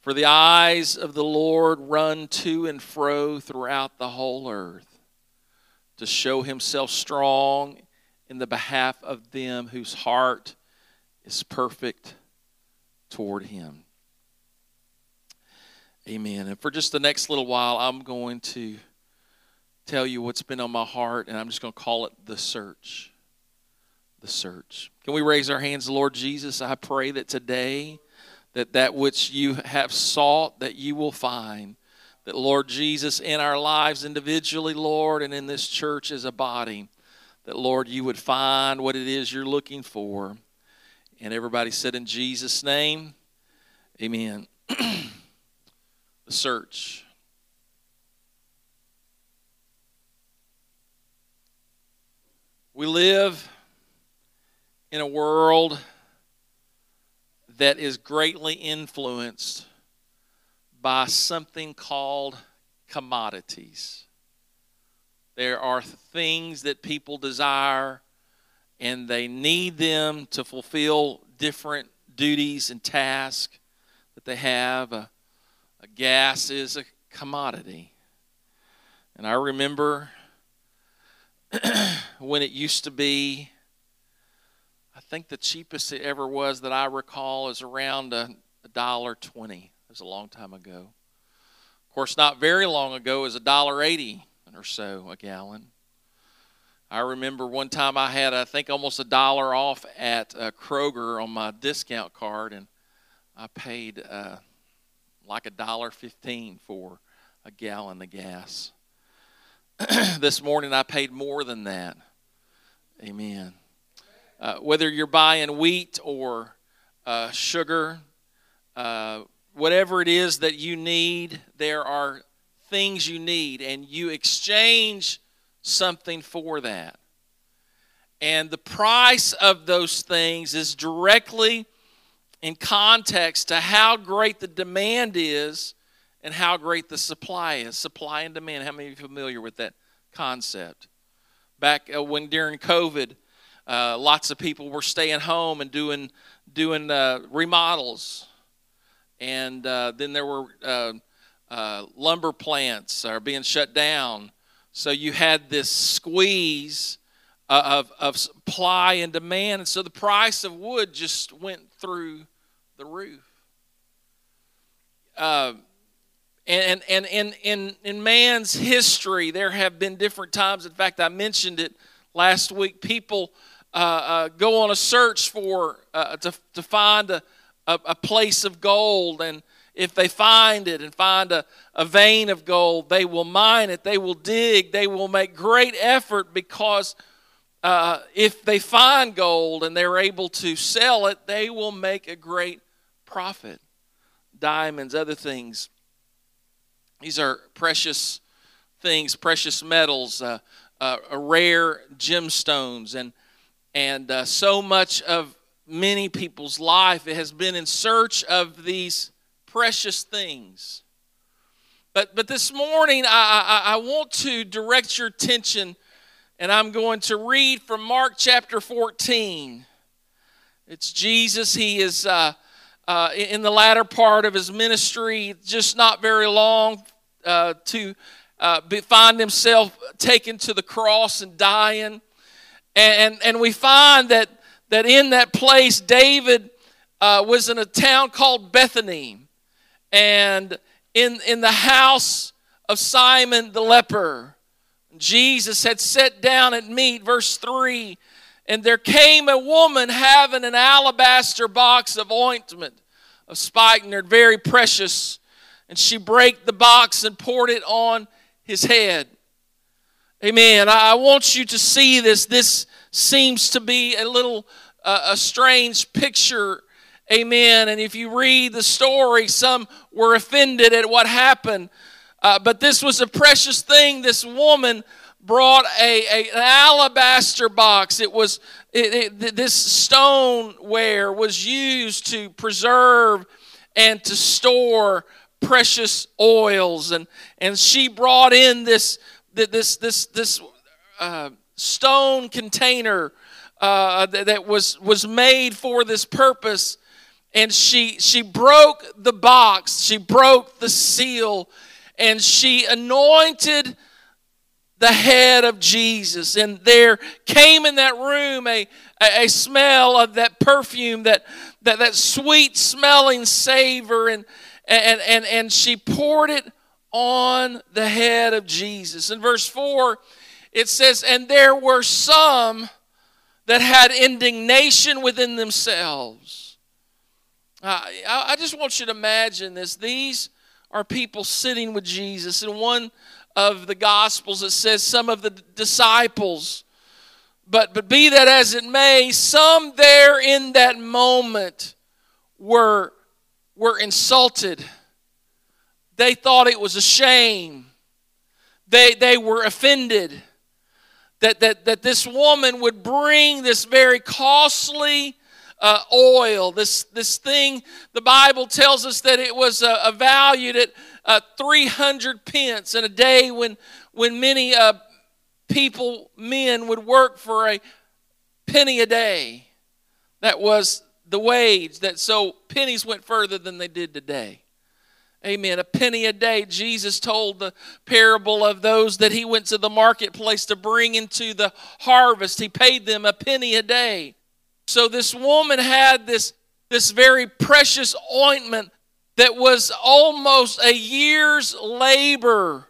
For the eyes of the Lord run to and fro throughout the whole earth to show himself strong in the behalf of them whose heart is perfect toward him. Amen. And for just the next little while, I'm going to tell you what's been on my heart, and I'm just going to call it the search. The search. Can we raise our hands, Lord Jesus? I pray that today, that that which you have sought, that you will find. That, Lord Jesus, in our lives individually, Lord, and in this church as a body, that, Lord, you would find what it is you're looking for. And everybody said, in Jesus' name, amen. the search. We live in a world that is greatly influenced by something called commodities. There are things that people desire and they need them to fulfill different duties and tasks that they have. A, a gas is a commodity. And I remember when it used to be, think the cheapest it ever was that I recall is around a, dollar twenty. It was a long time ago. Of course, not very long ago, was a dollar eighty or so a gallon. I remember one time I had, I think, almost a dollar off at uh, Kroger on my discount card, and I paid uh, like a dollar fifteen for a gallon of gas. this morning I paid more than that. Amen. Uh, whether you're buying wheat or uh, sugar, uh, whatever it is that you need, there are things you need, and you exchange something for that. And the price of those things is directly in context to how great the demand is and how great the supply is. Supply and demand. How many of you are familiar with that concept? Back uh, when during COVID, uh, lots of people were staying home and doing doing uh, remodels, and uh, then there were uh, uh, lumber plants are being shut down. So you had this squeeze of, of supply and demand, and so the price of wood just went through the roof. And and in, in, in man's history, there have been different times. In fact, I mentioned it last week. People uh, uh, go on a search for uh, to, to find a, a, a, place of gold. And if they find it and find a, a vein of gold, they will mine it, they will dig, they will make great effort because uh, if they find gold and they're able to sell it, they will make a great profit. Diamonds, other things. These are precious things, precious metals, uh, uh, rare gemstones, and and uh, so much of many people's life it has been in search of these precious things. But but this morning I, I, I want to direct your attention, and I'm going to read from Mark chapter 14. It's Jesus. He is. Uh, uh, in the latter part of his ministry, just not very long uh, to uh, be, find himself taken to the cross and dying. And, and, and we find that, that in that place, David uh, was in a town called Bethany. And in, in the house of Simon the leper, Jesus had sat down at meat, verse 3 and there came a woman having an alabaster box of ointment of spikenard, very precious. And she brake the box and poured it on his head. Amen. I want you to see this. This seems to be a little uh, a strange picture. Amen. And if you read the story, some were offended at what happened. Uh, but this was a precious thing. This woman brought a, a, an alabaster box. It was it, it, this stoneware was used to preserve and to store precious oils, and and she brought in this this this this uh, stone container uh, that, that was was made for this purpose. and she she broke the box, she broke the seal, and she anointed the head of Jesus. And there came in that room a, a, a smell of that perfume, that, that, that sweet smelling savor, and, and, and, and she poured it on the head of Jesus. In verse 4, it says, And there were some that had indignation within themselves. I, I just want you to imagine this. These are people sitting with Jesus. In one of the Gospels, it says some of the disciples. But, but be that as it may, some there in that moment were, were insulted. They thought it was a shame. They, they were offended that, that, that this woman would bring this very costly uh, oil, this, this thing, the Bible tells us that it was uh, valued at uh, 300 pence in a day when, when many uh, people, men, would work for a penny a day. That was the wage. That so pennies went further than they did today. Amen. A penny a day. Jesus told the parable of those that he went to the marketplace to bring into the harvest. He paid them a penny a day. So this woman had this, this very precious ointment that was almost a year's labor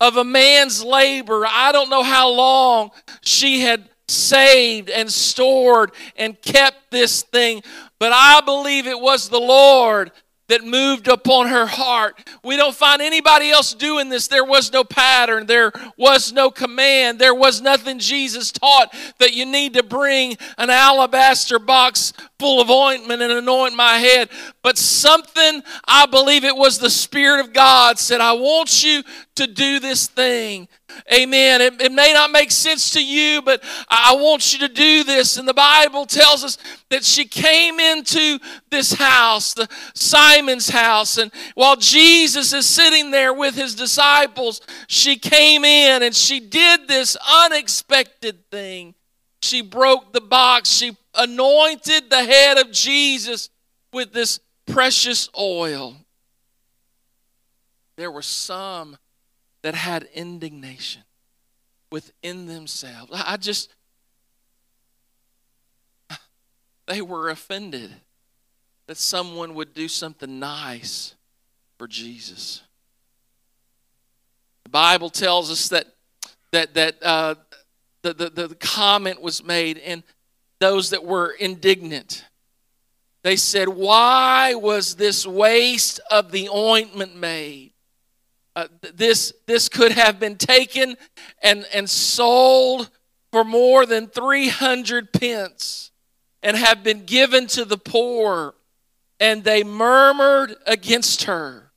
of a man's labor. I don't know how long she had saved and stored and kept this thing, but I believe it was the Lord that moved upon her heart. We don't find anybody else doing this. There was no pattern, there was no command, there was nothing Jesus taught that you need to bring an alabaster box full of ointment and anoint my head. But something, I believe it was the Spirit of God, said, I want you to do this thing. Amen. It, it, may not make sense to you, but I want you to do this. And the Bible tells us that she came into this house, the Simon's house, and while Jesus is sitting there with his disciples, she came in and she did this unexpected thing. She broke the box. She anointed the head of Jesus with this precious oil. There were some that had indignation within themselves. I just, they were offended that someone would do something nice for Jesus. The Bible tells us that that that uh, the, the the comment was made, and those that were indignant, they said, "Why was this waste of the ointment made?" Uh, this, this could have been taken and, and sold for more than 300 pence and have been given to the poor. And they murmured against her.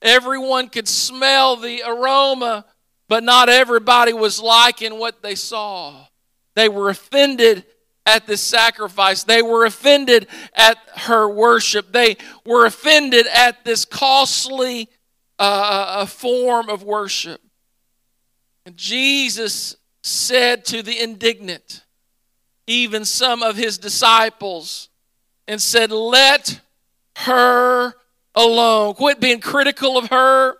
Everyone could smell the aroma, but not everybody was liking what they saw. They were offended at this sacrifice. They were offended at her worship. They were offended at this costly a form of worship. And Jesus said to the indignant, even some of his disciples, and said, Let her alone. Quit being critical of her.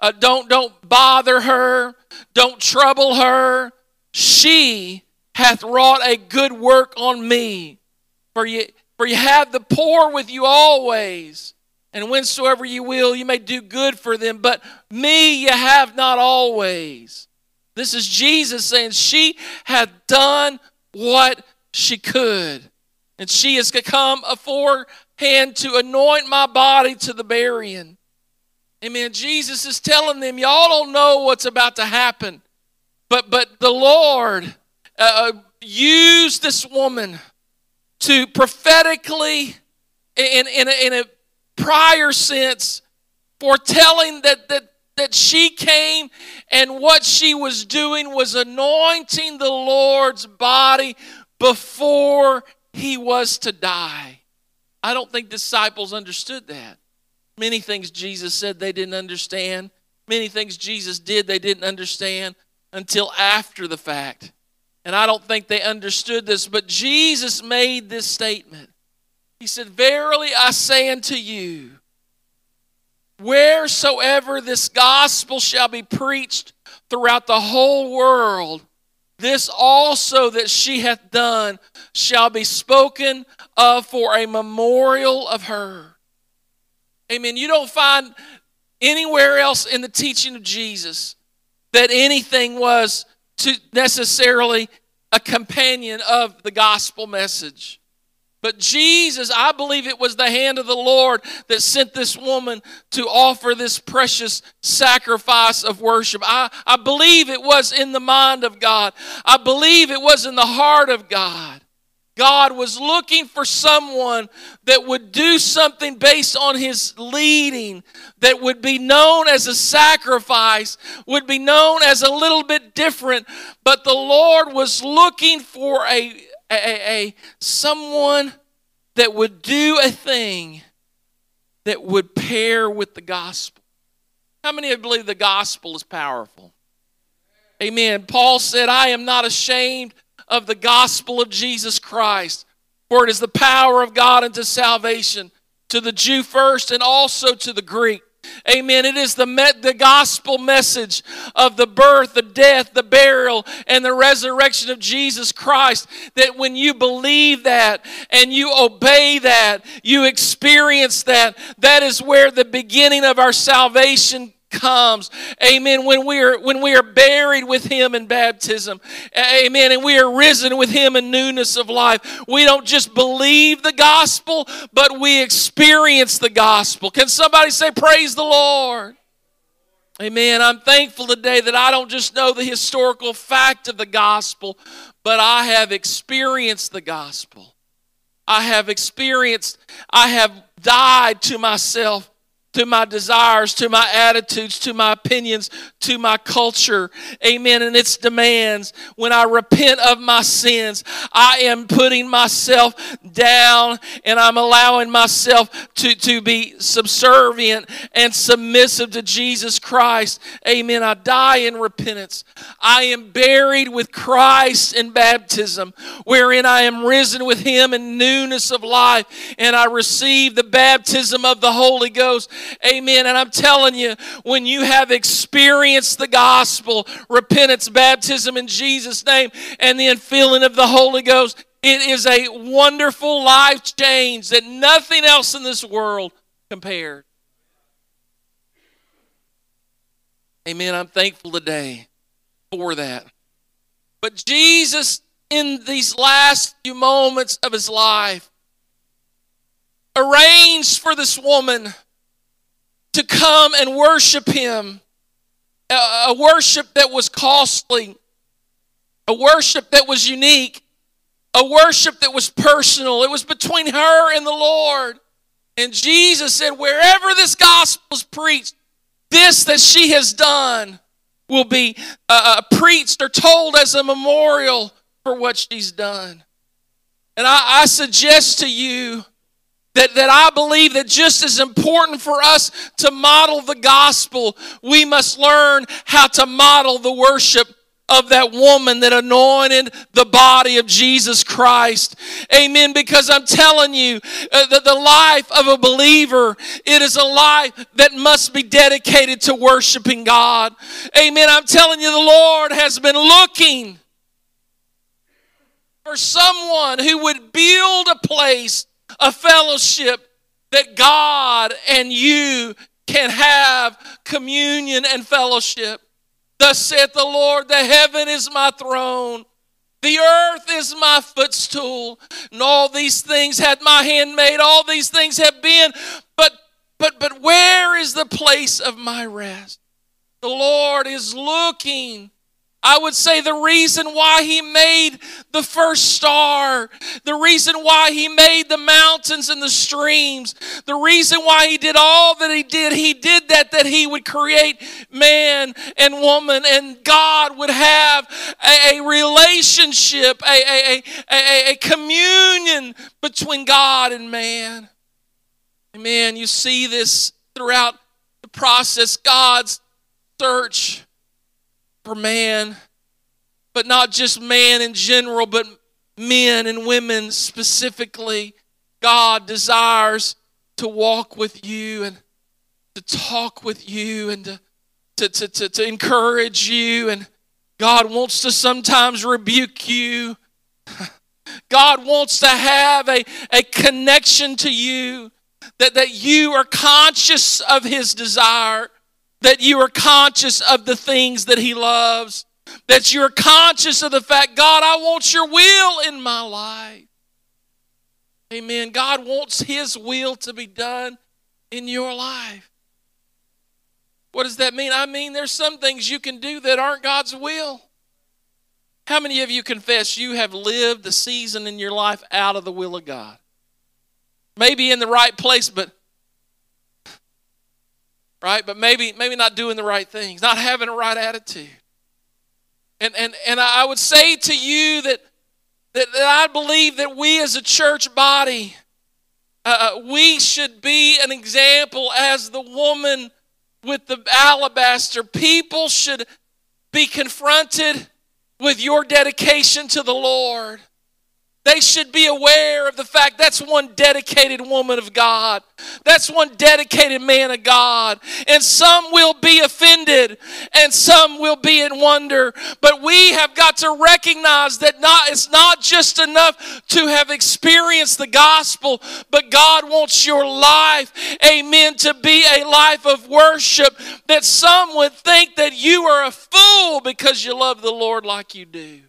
Uh, don't, don't bother her. Don't trouble her. She hath wrought a good work on me. For you, for you have the poor with you always and whensoever you will, you may do good for them, but me you have not always. This is Jesus saying, She hath done what she could. And she has come aforehand to anoint my body to the burying. Amen. Jesus is telling them, Y'all don't know what's about to happen. But but the Lord uh, uh used this woman to prophetically in, in, a, in a prior sense foretelling that, that, that she came and what she was doing was anointing the Lord's body before he was to die. I don't think disciples understood that. Many things Jesus said they didn't understand. Many things Jesus did they didn't understand until after the fact. And I don't think they understood this, but Jesus made this statement. He said, Verily I say unto you, wheresoever this gospel shall be preached throughout the whole world, this also that she hath done shall be spoken of for a memorial of her. Amen. You don't find anywhere else in the teaching of Jesus that anything was to necessarily a companion of the gospel message. But Jesus, I believe it was the hand of the Lord that sent this woman to offer this precious sacrifice of worship. I, I believe it was in the mind of God. I believe it was in the heart of God. God was looking for someone that would do something based on his leading, that would be known as a sacrifice, would be known as a little bit different. But the Lord was looking for a, a, a someone that would do a thing that would pair with the gospel. How many believe the gospel is powerful? Amen. Paul said, I am not ashamed of the gospel of Jesus Christ. For it is the power of God unto salvation to the Jew first and also to the Greek. Amen. It is the, the gospel message of the birth, the death, the burial, and the resurrection of Jesus Christ. That when you believe that and you obey that, you experience that, that is where the beginning of our salvation comes. Amen. When we are when we are buried with him in baptism. Amen. And we are risen with him in newness of life. We don't just believe the gospel but we experience the gospel. Can somebody say praise the lord Amen. I'm thankful today that I don't just know the historical fact of the gospel, but I have experienced the gospel. I have experienced, I have died to myself to my desires, to my attitudes, to my opinions, to my culture. Amen. And its demands. When I repent of my sins, I am putting myself down and I'm allowing myself to, to be subservient and submissive to Jesus Christ. Amen. I die in repentance. I am buried with Christ in baptism, wherein I am risen with him in newness of life, and I receive the baptism of the Holy Ghost. Amen. And I'm telling you, when you have experienced the gospel, repentance, baptism in Jesus' name, and the infilling of the Holy Ghost, it is a wonderful life change that nothing else in this world compared. Amen. I'm thankful today for that. But Jesus, in these last few moments of his life, arranged for this woman to come and worship him. A, worship that was costly, a worship that was unique, a worship that was personal. It was between her and the Lord. And Jesus said, Wherever this gospel is preached, this that she has done will be uh, uh, preached or told as a memorial for what she's done. And I, I suggest to you that, that I believe that just as important for us to model the gospel, we must learn how to model the worship of that woman that anointed the body of Jesus Christ. Amen. Because I'm telling you uh, that the life of a believer, it is a life that must be dedicated to worshiping God. Amen. I'm telling you, the Lord has been looking for someone who would build a place a fellowship that God and you can have communion and fellowship. Thus saith the Lord, the heaven is my throne. The earth is my footstool, and all these things had my hand made, all these things have been, but but but where is the place of my rest? The Lord is looking I would say the reason why he made the first star, the reason why he made the mountains and the streams, the reason why he did all that he did, he did that that he would create man and woman and God would have a, a relationship, a, a, a, a communion between God and man. Amen. You see this throughout the process, God's search for man, but not just man in general, but men and women specifically. God desires to walk with you and to talk with you and to, to, to, to, to encourage you. And God wants to sometimes rebuke you. God wants to have a, a connection to you, that, that you are conscious of His desire, that you are conscious of the things that He loves, that you're conscious of the fact, God, I want your will in my life. Amen. God wants His will to be done in your life. What does that mean? I mean, there's some things you can do that aren't God's will. How many of you confess you have lived the season in your life out of the will of God? Maybe in the right place, but right, but maybe maybe not doing the right things, not having a right attitude. And and and I would say to you that that, that I believe that we as a church body uh, uh we should be an example as the woman with the alabaster. People should be confronted with your dedication to the Lord. They should be aware of the fact that's one dedicated woman of God. That's one dedicated man of God. And some will be offended and some will be in wonder. But we have got to recognize that not, it's not just enough to have experienced the gospel, but God wants your life, amen, to be a life of worship. That some would think that you are a fool because you love the Lord like you do.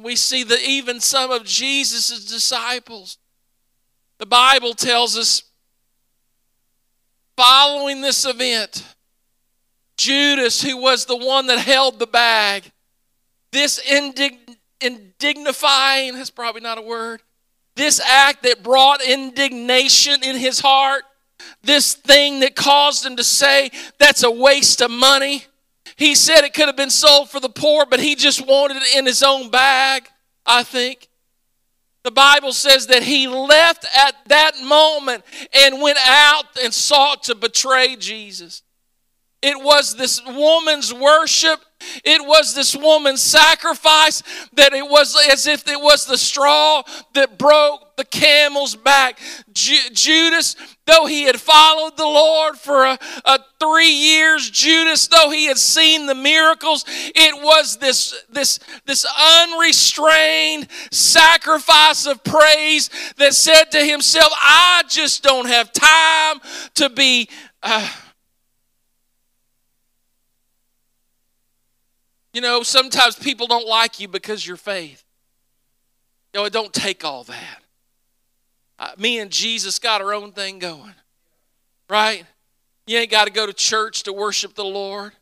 We see that even some of Jesus' disciples, the Bible tells us, following this event, Judas, who was the one that held the bag, this indig- indignifying, that's probably not a word, this act that brought indignation in his heart, this thing that caused him to say, that's a waste of money. He said it could have been sold for the poor, but he just wanted it in his own bag, I think. The Bible says that he left at that moment and went out and sought to betray Jesus. It was this woman's worship. It was this woman's sacrifice that it was as if it was the straw that broke the camel's back. Ju- Judas though he had followed the Lord for a, a three years, Judas, though he had seen the miracles, it was this, this, this unrestrained sacrifice of praise that said to himself, I just don't have time to be. Uh, you know, sometimes people don't like you because your faith. You know, it don't take all that uh, me and Jesus got our own thing going, right? You ain't got to go to church to worship the Lord.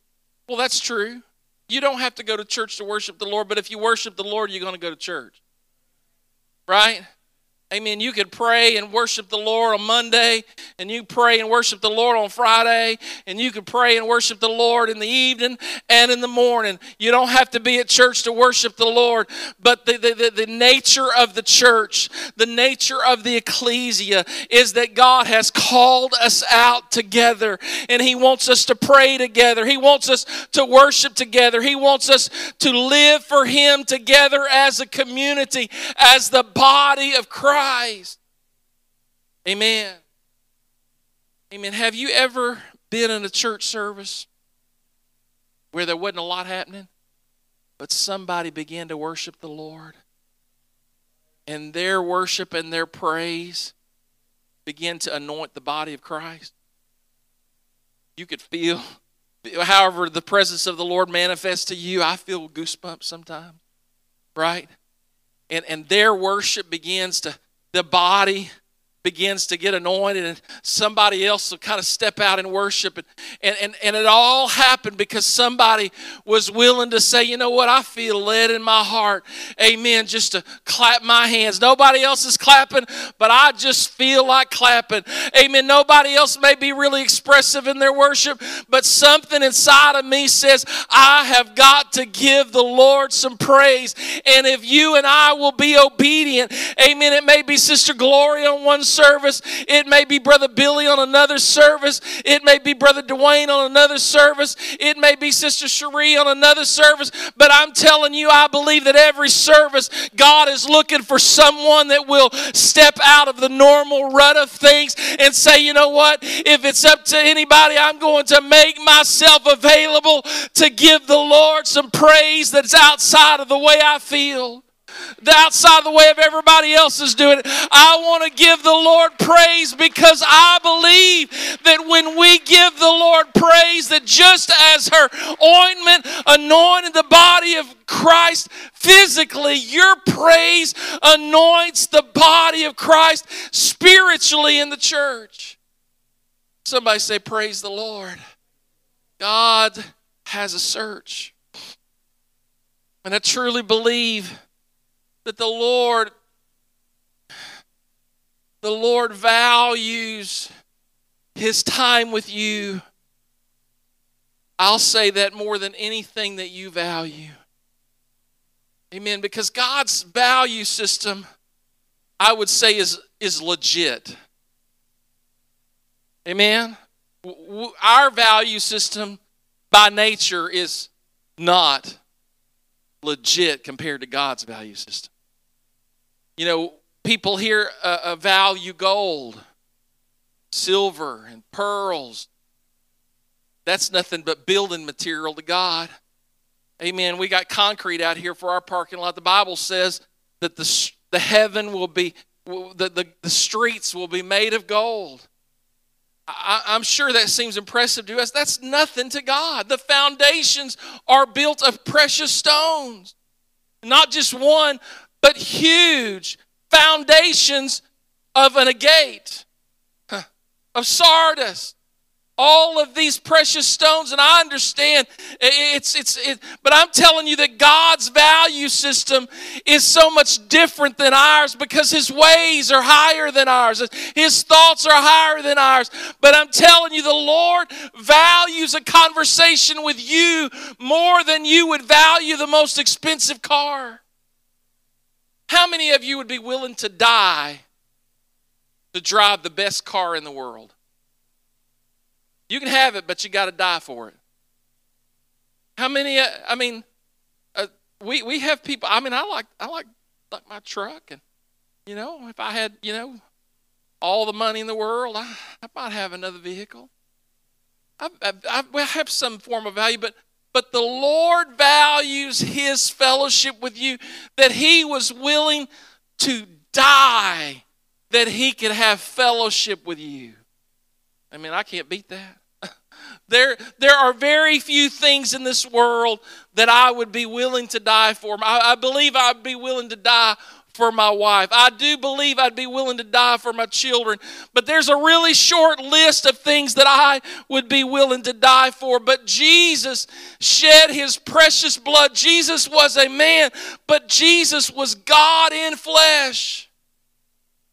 Well, that's true. You don't have to go to church to worship the Lord, but if you worship the Lord, you're going to go to church, right? Amen. You could pray and worship the Lord on Monday, and you pray and worship the Lord on Friday, and you could pray and worship the Lord in the evening and in the morning. You don't have to be at church to worship the Lord, but the, the, the, the nature of the church, the nature of the ecclesia is that God has called us out together, and He wants us to pray together. He wants us to worship together. He wants us to live for Him together as a community, as the body of Christ. Christ. Amen. Amen. Have you ever been in a church service where there wasn't a lot happening, but somebody began to worship the Lord? And their worship and their praise began to anoint the body of Christ? You could feel, however, the presence of the Lord manifests to you. I feel goosebumps sometimes, right? And, and their worship begins to the body begins to get anointed and somebody else will kind of step out and worship and, and, and, and it all happened because somebody was willing to say you know what? I feel led in my heart. Amen. Just to clap my hands. Nobody else is clapping but i just feel like clapping. Amen. Nobody else may be really expressive in their worship but something inside of me says i have got to give the lord some praise. And if you and i will be obedient amen it may be sister gloria on one service. It may be Brother Billy on another service. It may be Brother Dwayne on another service. It may be Sister Cherie on another service. But I'm telling you, I believe that every service, God is looking for someone that will step out of the normal rut of things and say, you know what? If it's up to anybody, I'm going to make myself available to give the Lord some praise that's outside of the way I feel the outside of the way of everybody else is doing it. I want to give the Lord praise because I believe that when we give the Lord praise, that just as her ointment anointed the body of Christ physically, your praise anoints the body of Christ spiritually in the church. Somebody say, Praise the Lord. God has a search. And I truly believe that the Lord the Lord values his time with you. I'll say that more than anything that you value. Amen. Because God's value system, I would say, is, is legit. Amen. Our value system by nature is not legit compared to God's value system. You know, people here uh, uh, value gold, silver, and pearls. That's nothing but building material to God. Amen. We got concrete out here for our parking lot. The Bible says that the, the heaven will be, the, the, the streets will be made of gold. I, I'm sure that seems impressive to us. That's nothing to God. The foundations are built of precious stones. Not just one, but huge foundations of an agate, of sardis, all of these precious stones and i understand it's it's it, but i'm telling you that god's value system is so much different than ours because his ways are higher than ours. His thoughts are higher than ours. But i'm telling you the lord values a conversation with you more than you would value the most expensive car. How many of you would be willing to die to drive the best car in the world you can have it, but you got to die for it. How many? Uh, I mean, uh, we we have people. I mean, I like I like like my truck, and you know, if I had you know all the money in the world, I, I might have another vehicle. I, I, I have some form of value, but but the Lord values His fellowship with you, that He was willing to die that He could have fellowship with you. I mean, I can't beat that. There, there are very few things in this world that I would be willing to die for. I, I believe I'd be willing to die for my wife. I do believe I'd be willing to die for my children. But there's a really short list of things that I would be willing to die for. But Jesus shed his precious blood. Jesus was a man, but Jesus was God in flesh.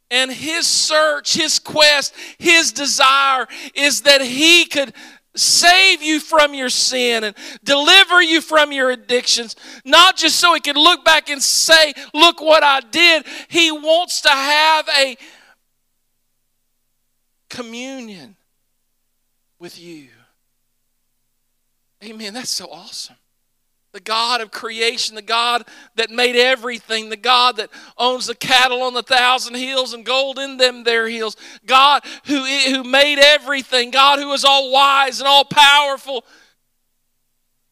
And his search, his quest, his desire is that he could save you from your sin and deliver you from your addictions. Not just so he can look back and say, Look what I did. He wants to have a communion with you. Amen. That's so awesome the God of creation, the God that made everything, the God that owns the cattle on the thousand hills and gold in them their hills, God who, who made everything, God who is all wise and all powerful.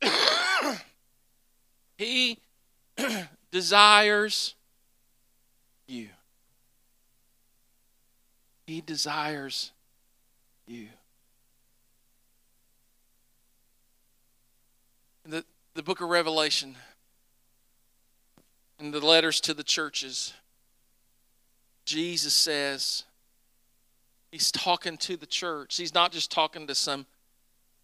he desires you. He desires you. The, the book of Revelation and the letters to the churches, Jesus says, He's talking to the church. He's not just talking to some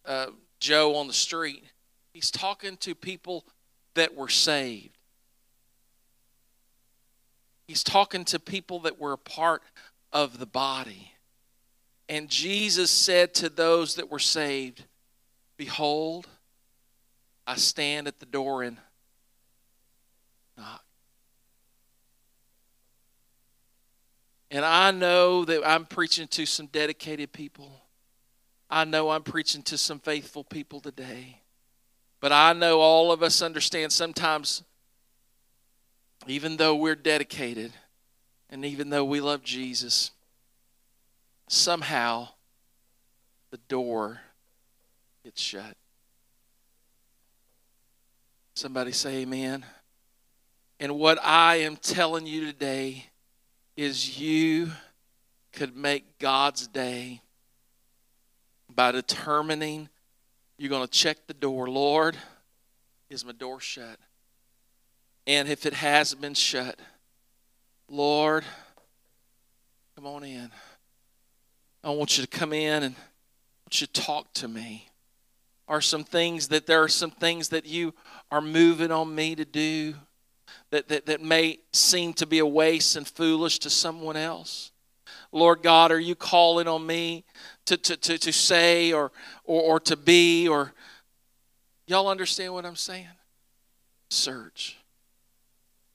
uh, Joe on the street, He's talking to people that were saved. He's talking to people that were a part of the body. And Jesus said to those that were saved, Behold, I stand at the door and knock. And I know that I'm preaching to some dedicated people. I know I'm preaching to some faithful people today. But I know all of us understand sometimes, even though we're dedicated and even though we love Jesus, somehow the door gets shut. Somebody say amen. And what I am telling you today is you could make God's day by determining you're going to check the door. Lord, is my door shut? And if it has been shut, Lord, come on in. I want you to come in and I want you to talk to me. Are some things that there are some things that you are moving on me to do that, that, that may seem to be a waste and foolish to someone else? Lord God, are you calling on me to, to, to, to say or, or, or to be? Or y'all understand what I'm saying? Search.